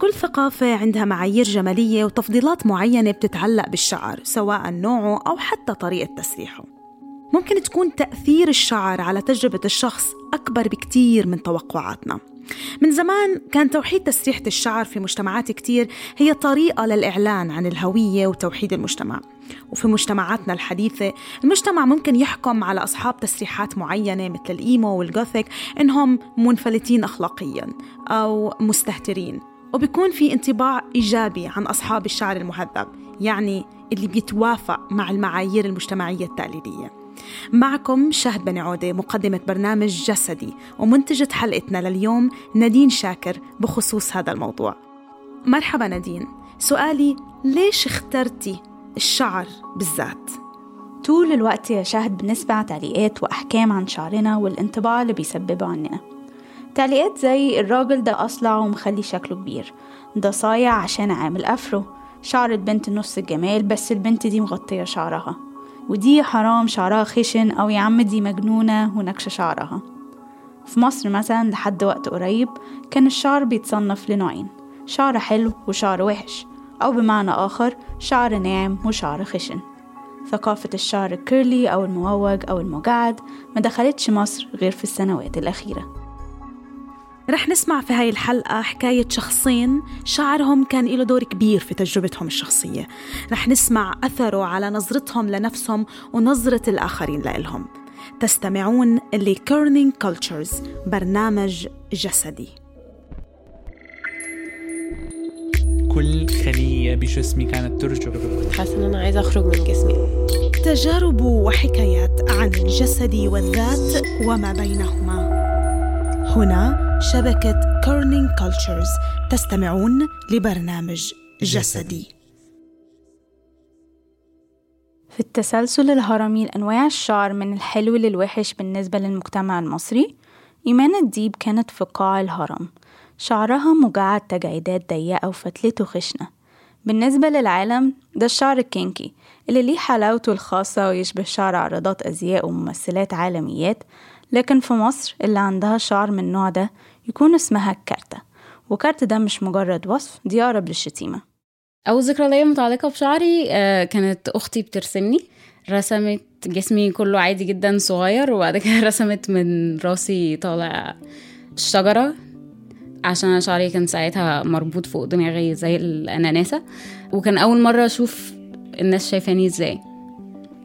كل ثقافة عندها معايير جمالية وتفضيلات معينة بتتعلق بالشعر سواء نوعه أو حتى طريقة تسريحه. ممكن تكون تأثير الشعر على تجربة الشخص أكبر بكتير من توقعاتنا. من زمان كان توحيد تسريحة الشعر في مجتمعات كتير هي طريقة للإعلان عن الهوية وتوحيد المجتمع. وفي مجتمعاتنا الحديثة المجتمع ممكن يحكم على أصحاب تسريحات معينة مثل الإيمو والجوثيك إنهم منفلتين أخلاقيا أو مستهترين. وبيكون في انطباع إيجابي عن أصحاب الشعر المهذب يعني اللي بيتوافق مع المعايير المجتمعية التقليدية. معكم شهد بن عودة مقدمة برنامج جسدي ومنتجة حلقتنا لليوم نادين شاكر بخصوص هذا الموضوع. مرحبا نادين. سؤالي ليش اخترتي الشعر بالذات؟ طول الوقت يا شهد بنسمع تعليقات وأحكام عن شعرنا والانطباع اللي بيسببه عننا. تعليقات زي الراجل ده أصلع ومخلي شكله كبير. ده صايع عشان عامل أفرو شعر البنت نص الجمال بس البنت دي مغطية شعرها. ودي حرام شعرها خشن أو يا عم دي مجنونة ونكشة شعرها. في مصر مثلا لحد وقت قريب كان الشعر بيتصنف لنوعين شعر حلو وشعر وحش أو بمعنى آخر شعر ناعم وشعر خشن. ثقافة الشعر ال curly أو المموج أو المجعد ما دخلتش مصر غير في السنوات الأخيرة. رح نسمع في هاي الحلقة حكاية شخصين شعرهم كان له دور كبير في تجربتهم الشخصية. رح نسمع أثره على نظرتهم لنفسهم ونظرة الآخرين لإلهم. تستمعون ل Kerning Cultures برنامج جسدي. كل خلية بجسمي كانت ترجف. حاسة إن أنا عايزة أخرج من جسمي. تجارب وحكايات عن الجسد والذات وما بينهما. هنا شبكة Kerning Cultures تستمعون لبرنامج جسدي. في التسلسل الهرمي لأنواع الشعر من الحلو للوحش بالنسبة للمجتمع المصري إيمان الديب كانت في قاع الهرم. شعرها مجعد تجعيدات ضيقة وفتلته خشنة. بالنسبة للعالم ده الشعر الكينكي اللي ليه حلاوته الخاصة ويشبه شعر عرضات أزياء وممثلات عالميات لكن في مصر اللي عندها شعر من النوع ده يكون اسمها الكارتة وكارت ده مش مجرد وصف دي أقرب للشتيمة. أول ذكرى ليا متعلقة بشعري آه، كانت أختي بترسمني رسمت جسمي كله عادي جدا صغير وبعد كده رسمت من راسي طالع شجرة عشان أنا شعري كان ساعتها مربوط فوق دماغي زي الأناناسة. وكان أول مرة أشوف الناس شايفاني إزاي.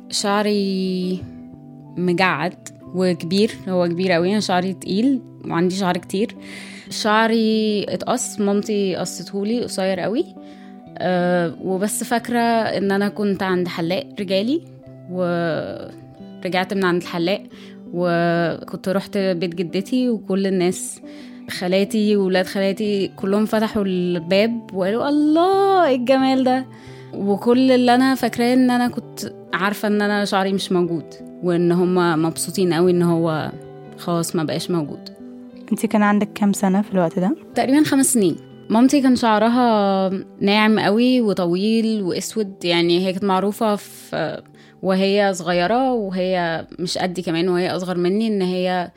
شعري مجعد وكبير هو كبير قوي أنا شعري تقيل وعندي شعر كتير. شعري اتقص مامتي قصتهولي قصير قوي أه وبس فاكرة إن أنا كنت عند حلاق رجالي ورجعت من عند الحلاق وكنت رحت بيت جدتي وكل الناس خالاتي وولاد خالاتي كلهم فتحوا الباب وقالوا الله إيه الجمال ده؟ وكل اللي أنا فاكراه إن أنا كنت عارفة إن أنا شعري مش موجود. وإن هم مبسوطين قوي إن هو خلاص ما بقاش موجود. انت كان عندك كام سنة في الوقت ده؟ تقريبا خمس سنين. مامتي كان شعرها ناعم قوي وطويل وأسود يعني هي كانت معروفة في وهي صغيرة وهي مش قدي كمان وهي أصغر مني إن هي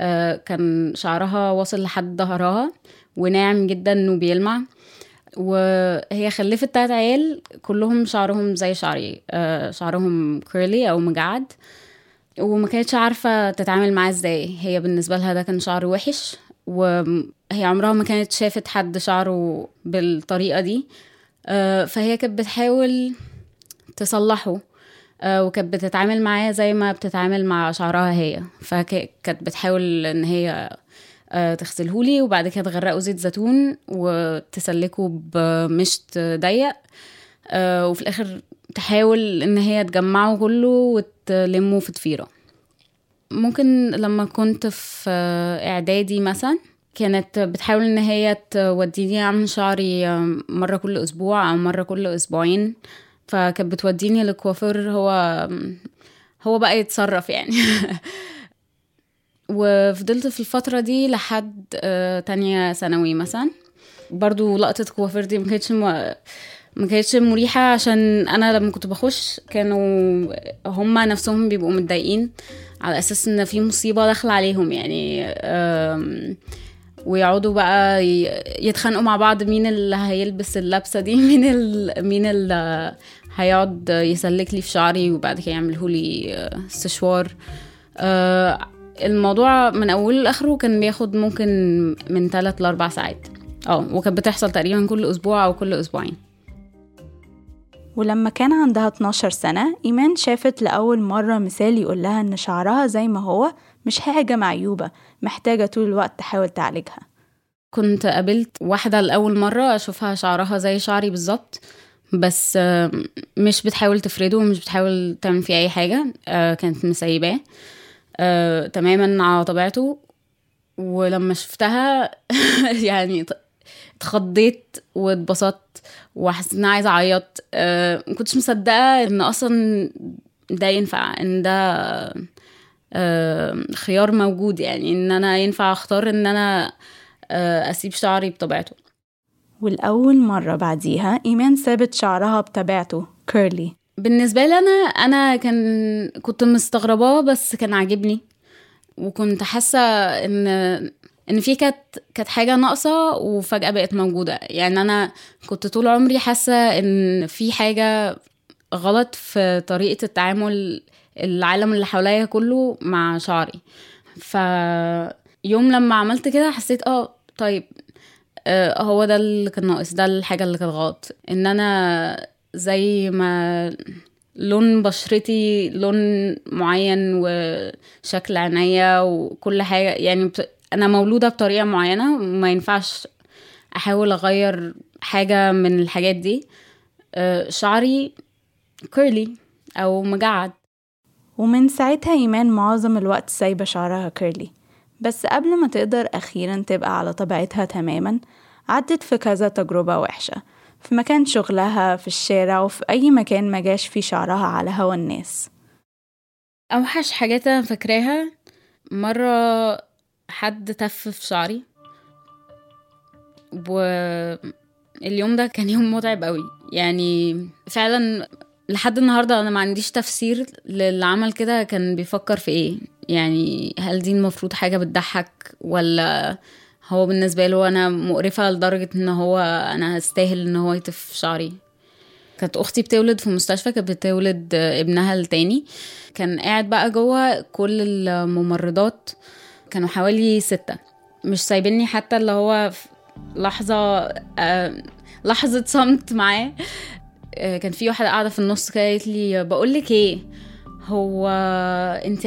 آه، كان شعرها واصل لحد ظهرها وناعم جدا وبيلمع. وهي خلفت تلات عيال كلهم شعرهم زي شعري آه، شعرهم كيرلي أو مجعد. وما كانتش عارفة تتعامل معاه إزاي. هي بالنسبة لها ده كان شعر وحش وهي عمرها ما كانت شافت حد شعره بالطريقة دي. آه، فهي كانت بتحاول تصلحه آه، وكانت بتتعامل معاه زي ما بتتعامل مع شعرها هي. فكانت بتحاول إن هي آه، تغسلهولي وبعد كده تغرقه زيت زيتون وتسلكه بمشط ضيق. وفي الآخر تحاول إن هي تجمعه كله وتلمه في ضفيره ممكن لما كنت في إعدادي مثلا كانت بتحاول إن هي توديني اعمل شعري مرة كل أسبوع أو مرة كل أسبوعين. فكانت بتوديني للكوافير هو هو بقى يتصرف يعني. وفضلت في الفترة دي لحد آه، تانية ثانوي مثلا. برضو لقطة كوافير دي ما كانتش م- ما كانتش مريحة عشان أنا لما كنت بخش كانوا هما نفسهم بيبقوا متضايقين على أساس إن في مصيبة داخلة عليهم يعني ويقعدوا بقى يتخانقوا مع بعض مين اللي هيلبس اللبسة دي مين ال... مين اللي هيقعد يسلك لي في شعري وبعد كده يعمله لي آه، استشوار. آه، الموضوع من أوله لآخره كان بياخد ممكن من 3 ل 4 ساعات. آه وكانت بتحصل تقريبا كل أسبوع أو كل أسبوعين. ولما كان عندها 12 سنة إيمان شافت لأول مرة مثال يقول لها إن شعرها زي ما هو مش حاجة معيوبة محتاجة طول الوقت تحاول تعالجها. كنت قابلت واحدة لأول مرة أشوفها شعرها زي شعري بالظبط بس آه، مش بتحاول تفرده ومش بتحاول تعمل فيه أي حاجة آه، كانت مسيباه آه، تماما على طبيعته. ولما شفتها يعني اتخضيت واتبسطت وحسيت إن أنا عايزة أعيط. آه، ما كنتش مصدقة إن أصلا ده ينفع إن ده آه، خيار موجود يعني إن أنا ينفع أختار إن أنا آه، أسيب شعري بطبيعته. والأول مرة بعديها إيمان سابت شعرها بطبيعته كيرلي بالنسبة لي أنا أنا كان كنت مستغرباه بس كان عاجبني. وكنت حاسة إن إن في كانت كانت حاجة ناقصة وفجأة بقت موجودة يعني أنا كنت طول عمري حاسة إن في حاجة غلط في طريقة التعامل العالم اللي حواليا كله مع شعري فيوم لما عملت كده حسيت آه طيب آه، هو ده اللي كان ناقص ده الحاجة اللي كانت غلط إن أنا زي ما لون بشرتي لون معين وشكل عينيا وكل حاجة يعني. أنا مولودة بطريقة معينة وما ينفعش أحاول أغير حاجة من الحاجات دي. آه، شعري curly أو مجعد. ومن ساعتها إيمان معظم الوقت سايبة شعرها curly بس قبل ما تقدر أخيرا تبقى على طبيعتها تماما عدت في كذا تجربة وحشة. في مكان شغلها في الشارع وفي أي مكان ما جاش فيه شعرها على هوا الناس. أوحش حاجات أنا فاكراها مرة حد تف في شعري. واليوم ده كان يوم متعب قوي. يعني فعلا لحد النهارده أنا ما عنديش تفسير للي عمل كده كان بيفكر في إيه. يعني هل دي المفروض حاجة بتضحك ولا هو بالنسبة له أنا مقرفة لدرجة إن هو أنا هستاهل إن هو يتف شعري. كانت أختي بتولد في مستشفى كانت بتولد ابنها التاني. كان قاعد بقى جوه كل الممرضات. كانوا حوالي ستة. مش سايبيني حتى اللي هو لحظة آه، لحظة صمت معاه. آه، كان في واحدة قاعدة في النص كده قالت لي بقول لك إيه هو أنت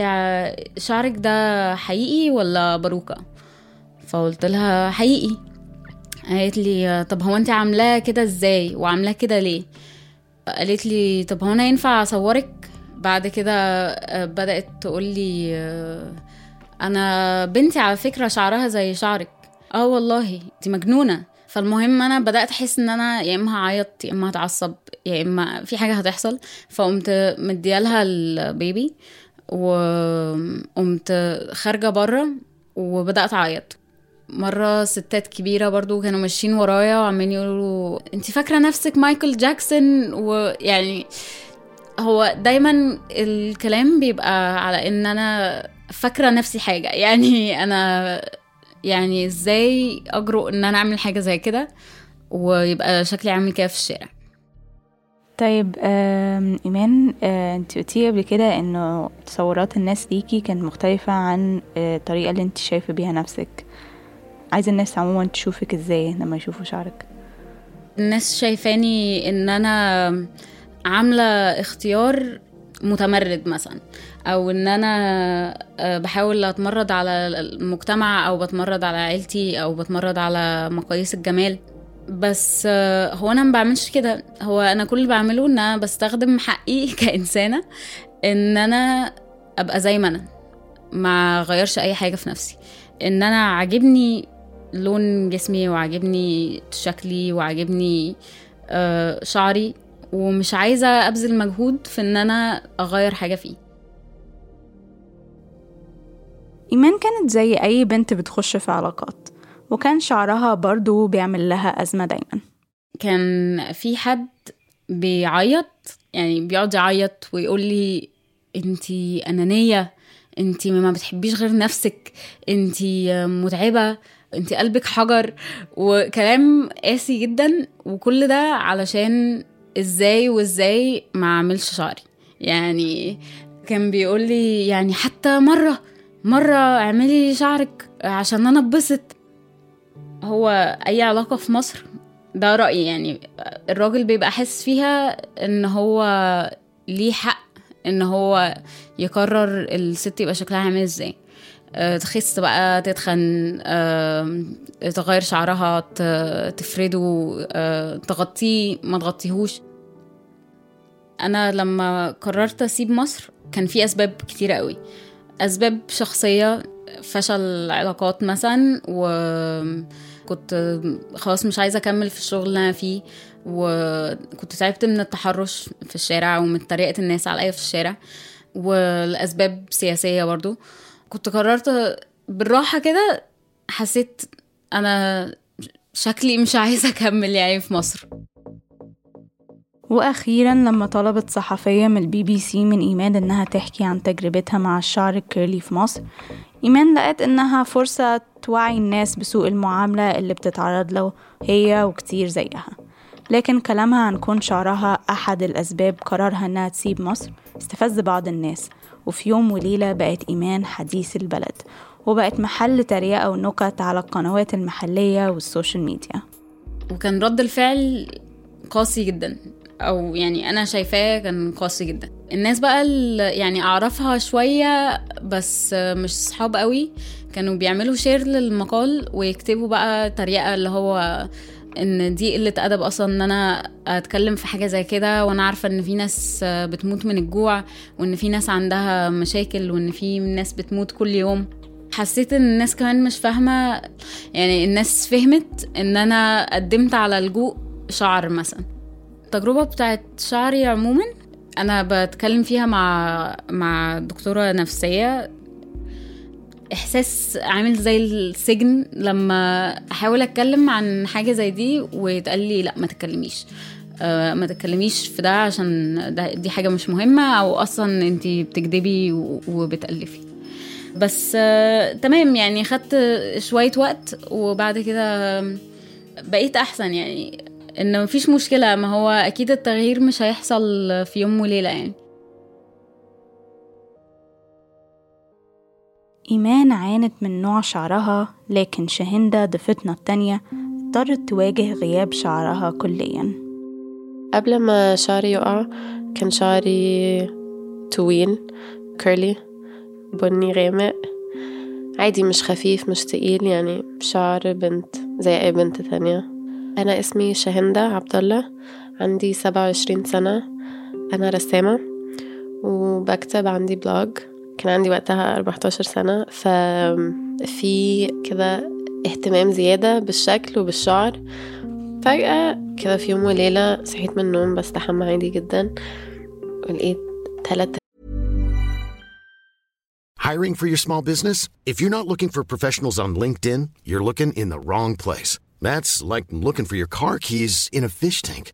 شعرك ده حقيقي ولا باروكة؟ فقلت لها حقيقي. قالت لي طب هو أنت عاملاه كده إزاي وعاملاه كده ليه؟ قالت لي طب هو أنا ينفع أصورك؟ بعد كده آه، بدأت تقول لي أنا بنتي على فكرة شعرها زي شعرك. آه والله دي مجنونة. فالمهم أنا بدأت أحس إن أنا يا إما هعيط يا إما هتعصب يا إما في حاجة هتحصل. فقمت مديالها البيبي وقمت خارجة بره وبدأت أعيط. مرة ستات كبيرة برضو كانوا ماشيين ورايا وعمالين يقولوا انت فاكرة نفسك مايكل جاكسون؟ ويعني هو دايما الكلام بيبقى على إن أنا فاكرة نفسي حاجة. يعني أنا يعني إزاي أجرؤ إن أنا أعمل حاجة زي كده ويبقى شكلي عامل كده في الشارع. طيب آم، إيمان آه، أنت قلتي قبل كده إنه تصورات الناس ليكي كانت مختلفة عن آه، الطريقة اللي أنت شايفة بيها نفسك. عايزة الناس عموما تشوفك إزاي لما يشوفوا شعرك؟ الناس شايفاني إن أنا عاملة اختيار متمرد مثلا أو إن أنا آه، بحاول أتمرد على المجتمع أو بتمرد على عيلتي أو بتمرد على مقاييس الجمال. بس آه، هو أنا ما بعملش كده. هو أنا كل اللي بعمله إن أنا بستخدم حقي كإنسانة إن أنا أبقى زي ما أنا ما غيرش أي حاجة في نفسي. إن أنا عاجبني لون جسمي وعاجبني شكلي وعاجبني آه، شعري ومش عايزة أبذل مجهود في إن أنا أغير حاجة فيه. إيمان كانت زي أي بنت بتخش في علاقات وكان شعرها برضو بيعمل لها أزمة دايما. كان في حد بيعيط يعني بيقعد يعيط ويقول لي انتي أنانية انتي ما بتحبيش غير نفسك انتي متعبة انتي قلبك حجر. وكلام قاسي جدا وكل ده علشان إزاي وازاي ما اعملش شعري. يعني كان بيقول لي يعني حتى مرة مرة اعملي شعرك عشان أنا اتبسط. هو اي علاقة في مصر؟ ده رأيي يعني. الراجل بيبقى حاسس فيها ان هو ليه حق ان هو يقرر الست يبقى شكلها عامل إزاي. تخس بقى تتخن آه، تغير شعرها تفرده آه، تغطيه ما تغطيهوش. أنا لما قررت أسيب مصر كان في أسباب كتيرة قوي. أسباب شخصية فشل علاقات مثلا وكنت خلاص مش عايزة أكمل في الشغل اللي أنا فيه وكنت تعبت من التحرش في الشارع ومن طريقة الناس عليا في الشارع والأسباب سياسية برضو. كنت قررت بالراحة كده حسيت أنا شكلي مش عايزه أكمل يعني في مصر. وأخيرا لما طلبت صحفية من البي بي سي من إيمان إنها تحكي عن تجربتها مع الشعر ال curly في مصر إيمان لقت إنها فرصة توعي الناس بسوء المعاملة اللي بتتعرض له هي وكتير زيها. لكن كلامها عن كون شعرها أحد الأسباب قرارها إنها تسيب مصر استفز بعض الناس. وفي يوم وليلة بقت إيمان حديث البلد وبقت محل تريقة ونكت على القنوات المحلية والسوشيال ميديا. وكان رد الفعل قاسي جدا أو يعني أنا شايفاه كان قاسي جدا. الناس بقى يعني أعرفها شوية بس مش صحاب قوي. كانوا بيعملوا شير للمقال ويكتبوا بقى تريقة اللي هو إن دي قلة أدب أصلا إن أنا أتكلم في حاجة زي كده وأنا عارفة إن في ناس بتموت من الجوع وإن في ناس عندها مشاكل وإن في ناس بتموت كل يوم. حسيت إن الناس كمان مش فاهمة يعني الناس فهمت إن أنا قدمت على لجوء شعر مثلا. التجربة بتاعت شعري عموما أنا بتكلم فيها مع مع دكتورة نفسية إحساس عامل زي السجن لما أحاول أتكلم عن حاجة زي دي ويتقال لي لأ ما تتكلميش. آه، ما تتكلميش في ده عشان ده دي حاجة مش مهمة أو أصلا انت بتكدبي وبتألفي. بس آه، تمام يعني خدت شوية وقت وبعد كده بقيت أحسن يعني. إن مفيش مشكلة ما هو أكيد التغيير مش هيحصل في يوم وليلة يعني. إيمان عانت من نوع شعرها لكن شاهندة ضيفتنا التانية اضطرت تواجه غياب شعرها كليا. قبل ما شعري يقع كان شعري طويل كيرلي بني غامق. عادي مش خفيف مش تقيل يعني شعر بنت زي أي بنت تانية. أنا اسمي شاهندة عبد الله عندي سبعة وعشرين سنة أنا رسامة وبكتب عندي بلوج كان عندي وقتها 14 سنة ففي كده اهتمام زيادة بالشكل وبالشعر فجأة كده في يوم وليلة صحيت من النوم بستحمى عادي جدا ولقيت تلات Hiring for your small business? If you're not looking for professionals on LinkedIn, you're looking in the wrong place. That's like looking for your car keys in a fish tank.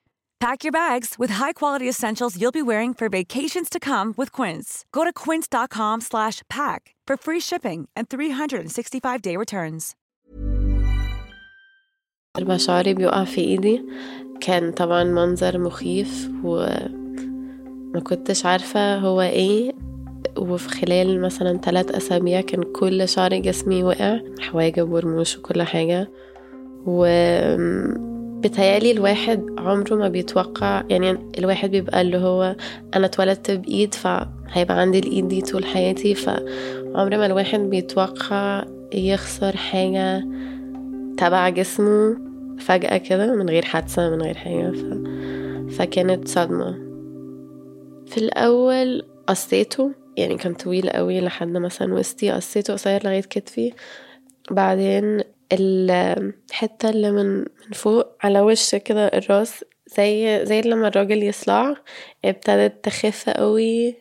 Pack your bags with high-quality essentials you'll be wearing for vacations to come with Quince. Go to quince.com slash pack for free shipping and 365-day returns. لما شعري بيقع في ايدي كان طبعا منظر مخيف وما كنتش عارفة هو ايه وفي خلال مثلا ثلاث أسابيع كان كل شعر جسمي وقع حواجب ورموش وكل حاجة و بتهيالي الواحد عمره ما بيتوقع يعني الواحد بيبقى اللي هو أنا اتولدت بإيد فهيبقى عندي الإيد دي طول حياتي فعمر ما الواحد بيتوقع يخسر حاجة تبع جسمه فجأة كده من غير حادثة من غير حاجة ف... فكانت صدمة. في الأول قصيته يعني كان طويل قوي لحد مثلا وسطي قصيته قصير لغاية كتفي. بعدين الحتة اللي من من فوق على وش كده الراس زي زي لما الراجل يصلع ابتدت تخف قوي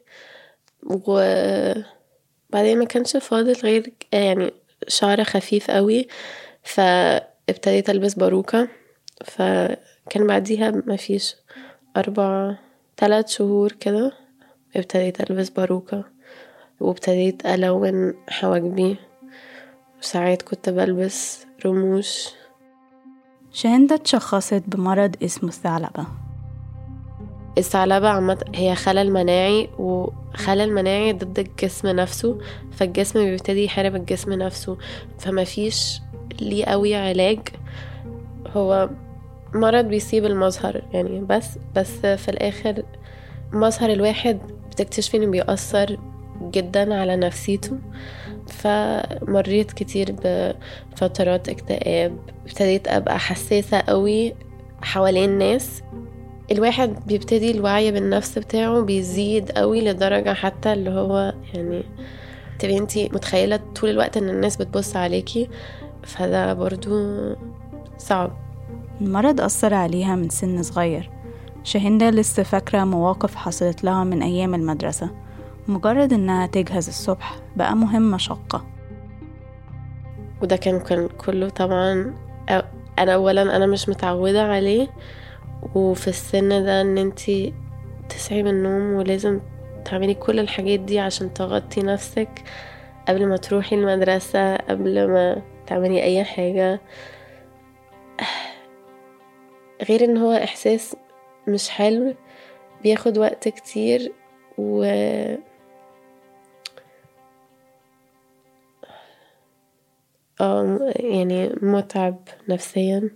وبعدين ما كانش فاضل غير يعني شعر خفيف قوي فابتديت ألبس باروكة. فكان بعديها ما فيش أربع ثلاث شهور كده ابتديت ألبس باروكة وابتديت ألون حواجبي. وساعات كنت بلبس رموش. شاهندة اتشخصت بمرض اسمه الثعلبة. الثعلبة عامة هي خلل مناعي وخلل مناعي ضد الجسم نفسه فالجسم بيبتدي يحارب الجسم نفسه فما فيش ليه قوي علاج. هو مرض بيسيب المظهر يعني بس بس في الآخر مظهر الواحد بتكتشفي إنه بيأثر جدا على نفسيته. فمريت كتير بفترات اكتئاب. ابتديت أبقى حساسة قوي حوالين ناس. الواحد بيبتدي الوعي بالنفس بتاعه بيزيد قوي لدرجة حتى اللي هو يعني تبقي انتي متخيلة طول الوقت إن الناس بتبص عليكي؟ فده برضو صعب. المرض أثر عليها من سن صغير. شاهندة لسه فاكرة مواقف حصلت لها من أيام المدرسة. مجرد إنها تجهز الصبح بقى مهمة شاقة. وده كان كان كله طبعا أ- أنا اولا أنا مش متعودة عليه وفي السن ده إن انتي تصحي من النوم ولازم تعملي كل الحاجات دي عشان تغطي نفسك قبل ما تروحي المدرسة قبل ما تعملي أي حاجة. غير إن هو إحساس مش حلو بياخد وقت كتير و يعني متعب نفسيا.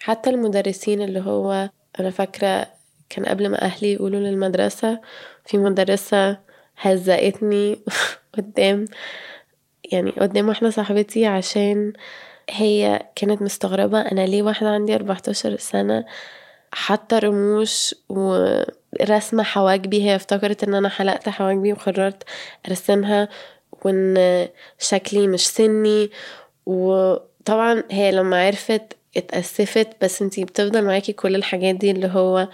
حتى المدرسين اللي هو أنا فاكرة كان قبل ما أهلي يقولوا للمدرسة في مدرسة هزقتني قدام يعني قدام واحدة صاحبتي عشان هي كانت مستغربة أنا ليه واحدة عندي 14 سنة؟ حاطة رموش ورسمة حواجبي هي افتكرت إن أنا حلقت حواجبي وقررت أرسمها وإن شكلي مش سني وطبعا هي لما عرفت اتأسفت بس انتي بتفضل معاكي كل الحاجات دي اللي هو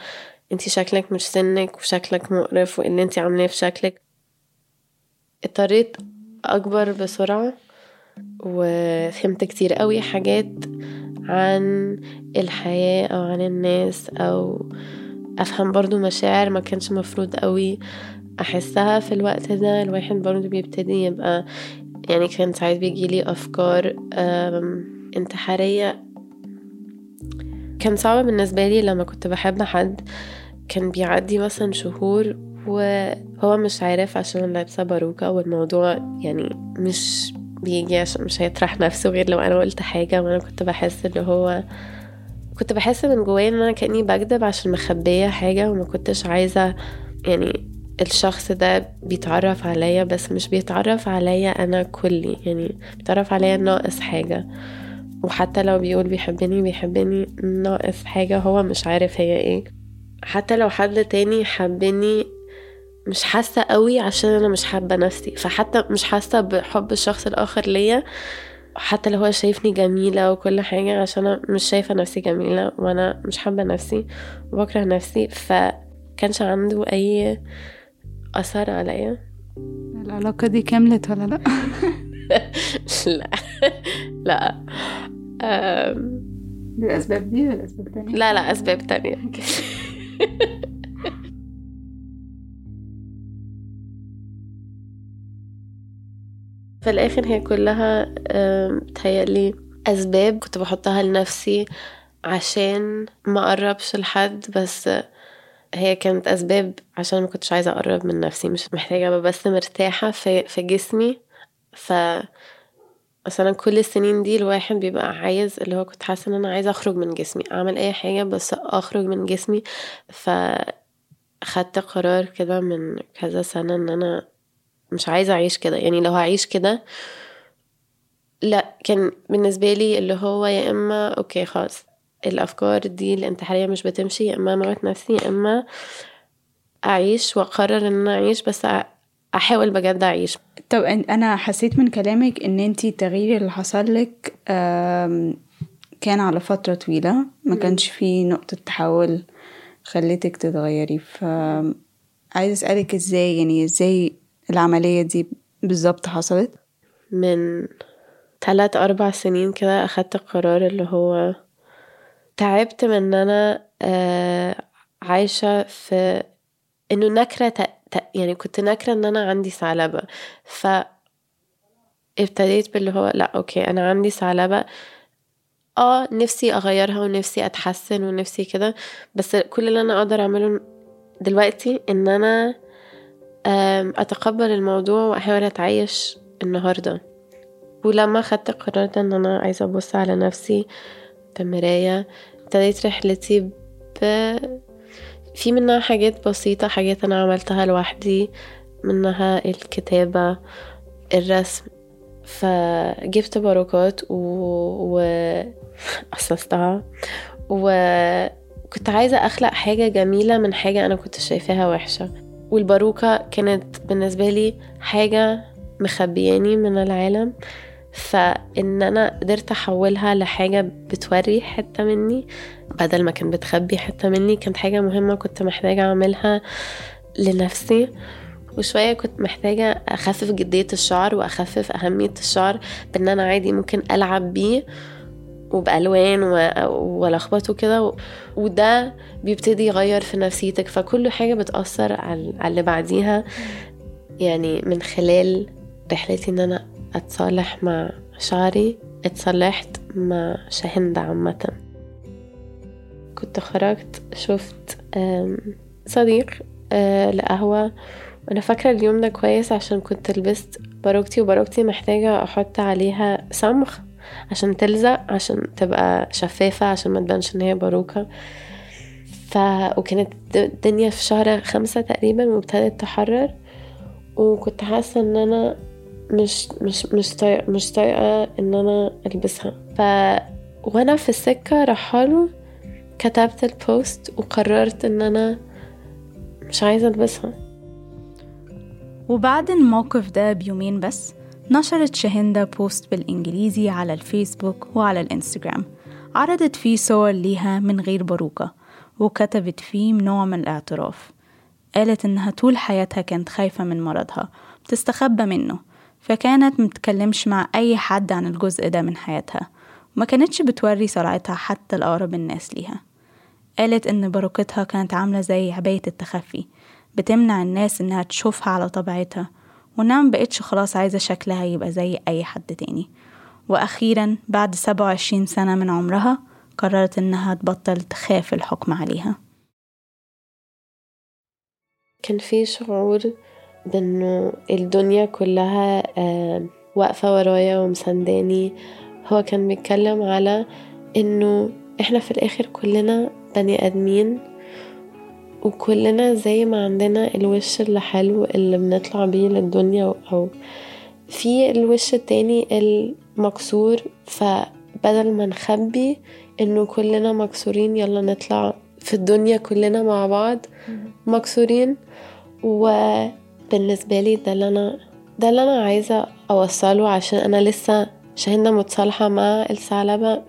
انتي شكلك مش سنك وشكلك مقرف وان انتي عاملاه في شكلك. اضطريت أكبر بسرعة وفهمت كتير قوي حاجات عن الحياة أو عن الناس أو أفهم برضو مشاعر ما كانش مفروض قوي أحسها في الوقت ده. الواحد برضو بيبتدي يبقى يعني كان ساعات بيجيلي أفكار انتحارية. كان صعب بالنسبة لي لما كنت بحب حد كان بيعدي مثلا شهور وهو مش عارف عشان لابسة باروكة والموضوع يعني مش بيجي عشان مش هيطرح نفسه غير لو أنا قلت حاجة وأنا كنت بحس اللي هو كنت بحس من جوايا إن أنا كأني بكدب عشان مخبية حاجة وما كنتش عايزة يعني الشخص ده بيتعرف عليا بس مش بيتعرف عليا أنا كلي. يعني بيتعرف عليا ناقص حاجة. وحتى لو بيقول بيحبني بيحبني ناقص حاجة هو مش عارف هي إيه. حتى لو حد تاني حبني مش حاسة قوي عشان أنا مش حابة نفسي. فحتى مش حاسة بحب الشخص الآخر ليا. حتى لو هو شايفني جميلة وكل حاجة عشان أنا مش شايفة نفسي جميلة وأنا مش حابة نفسي وبكره نفسي. فكانش عنده أي أثر عليا؟ العلاقة دي كملت ولا لأ؟ لا. لا. الأسباب دي ولا أسباب تانية؟ لا لا أسباب تانية. في الآخر هي كلها بتهيألي أسباب كنت بحطها لنفسي عشان ما أقربش لحد بس هي كانت أسباب عشان ما كنتش عايزة أقرب من نفسي مش محتاجة أبقى بس مرتاحة في, في جسمي. ف مثلا كل السنين دي الواحد بيبقى عايز اللي هو كنت حاسة إن أنا عايزة أخرج من جسمي أعمل أي حاجة بس أخرج من جسمي. فخدت قرار كده من كذا سنة إن أنا مش عايزة أعيش كده. يعني لو هعيش كده لأ كان بالنسبة لي اللي هو يا إما أوكي خلاص الأفكار دي الانتحارية مش بتمشي يا إما أموت نفسي يا إما أعيش وأقرر إن أنا أعيش بس أحاول بجد أعيش. طب أنا حسيت من كلامك إن أنتي التغيير اللي حصل لك كان على فترة طويلة ما كانش في نقطة تحول خلتك تتغيري. ف عايز أسألك إزاي يعني إزاي العملية دي بالظبط حصلت؟ من ثلاث أربع سنين كده أخدت القرار اللي هو تعبت من أن أنا عايشة في إنه نكرة يعني كنت نكرة إن أنا عندي ثعلبة. ف ابتديت باللي هو لأ أوكي أنا عندي ثعلبة. آه نفسي أغيرها ونفسي أتحسن ونفسي كده. بس كل اللي أنا أقدر أعمله دلوقتي إن أنا أتقبل الموضوع وأحاول أتعايش النهاردة. ولما خدت القرار ده إن أنا عايزة أبص على نفسي في المراية ابتديت رحلتي ب في منها حاجات بسيطة حاجات أنا عملتها لوحدي منها الكتابة الرسم. فجبت باروكات و... وقصصتها وكنت عايزة أخلق حاجة جميلة من حاجة أنا كنت شايفاها وحشة. والباروكة كانت بالنسبة لي حاجة مخبياني من العالم. فإن أنا قدرت أحولها لحاجة بتوري حتة مني بدل ما كان بتخبي حتة مني كانت حاجة مهمة كنت محتاجة أعملها لنفسي. وشوية كنت محتاجة أخفف جدية الشعر وأخفف أهمية الشعر بأن أنا عادي ممكن ألعب بيه وبألوان ولخبطه كده وده بيبتدي يغير في نفسيتك فكل حاجة بتأثر على اللي بعديها. يعني من خلال رحلتي إن أنا أتصالح مع شعري اتصالحت مع شاهند عامة. كنت خرجت شفت صديق لقهوة. وأنا فاكرة اليوم ده كويس عشان كنت لبست باروكتي وباروكتي محتاجة أحط عليها صمغ عشان تلزق عشان تبقى شفافة عشان ما تبانش إن هي باروكة. ف... وكانت الدنيا في شهر خمسة تقريبا وابتدت تحرر. وكنت حاسة إن أنا مش مش مش طايقة مش طايقة إن أنا ألبسها. ف وأنا في السكة رحالة كتبت البوست وقررت إن أنا مش عايزة ألبسها. وبعد الموقف ده بيومين بس نشرت شاهندة بوست بالإنجليزي على الفيسبوك وعلى الإنستجرام. عرضت فيه صور ليها من غير باروكة وكتبت فيه نوع من الاعتراف. قالت إنها طول حياتها كانت خايفة من مرضها بتستخبى منه. فكانت متكلمش مع أي حد عن الجزء ده من حياتها. وما كانتش بتوري صراعتها حتى لأقرب الناس ليها. قالت إن باروكتها كانت عاملة زي عباية التخفي بتمنع الناس إنها تشوفها على طبيعتها وإنها مبقتش خلاص عايزة شكلها يبقى زي أي حد تاني. وأخيرا بعد سبعة وعشرين سنة من عمرها قررت إنها تبطل تخاف الحكم عليها. كان في شعور بأنه الدنيا كلها آه، واقفة ورايا ومسنداني هو كان بيتكلم على إنه إحنا في الآخر كلنا بني آدمين وكلنا زي ما عندنا الوش اللي حلو اللي بنطلع بيه للدنيا أو في الوش التاني المكسور. فبدل ما نخبي إنه كلنا مكسورين يلا نطلع في الدنيا كلنا مع بعض مكسورين. وبالنسبة لي ده اللي أنا ده اللي أنا عايزة أوصله عشان أنا لسه شاهندة متصالحة مع الثعلبة.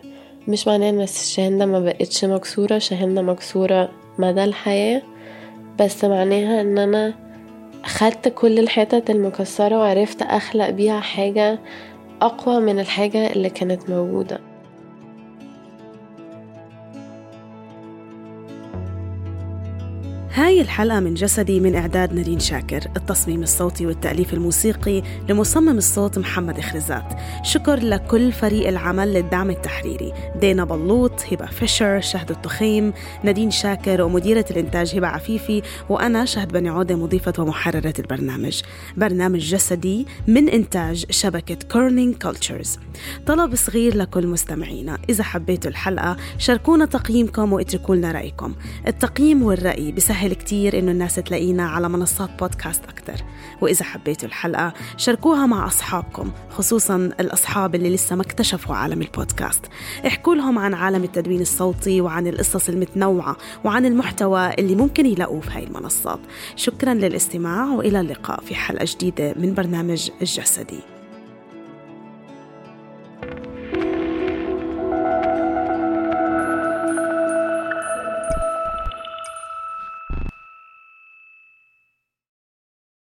مش معناه إن الشاهندة ما بقتش مكسورة شاهندة مكسورة مدى الحياة بس معناها إن أنا خدت كل الحتت المكسرة وعرفت أخلق بيها حاجة أقوى من الحاجة اللي كانت موجودة. هاي الحلقة من جسدي من إعداد نادين شاكر التصميم الصوتي والتأليف الموسيقي لمصمم الصوت محمد خرزات شكر لكل فريق العمل للدعم التحريري. دينا بلوط هبة فيشر شهد التخيم نادين شاكر ومديرة الإنتاج هبة عفيفي وأنا شهد بني عودة مضيفة ومحررة البرنامج. برنامج جسدي من إنتاج شبكة Kerning Cultures طلب صغير لكل مستمعينا إذا حبيتوا الحلقة شاركونا تقييمكم واتركوا لنا رأيكم. التقييم والرأي بسهل بيسهل كتير إنه الناس تلاقينا على منصات بودكاست أكتر. وإذا حبيتوا الحلقة شاركوها مع أصحابكم خصوصا الأصحاب اللي لسه ما اكتشفوا عالم البودكاست. احكوا لهم عن عالم التدوين الصوتي وعن القصص المتنوعة وعن المحتوى اللي ممكن يلاقوه في هاي المنصات. شكرا للاستماع وإلى اللقاء في حلقة جديدة من برنامج الجسدي.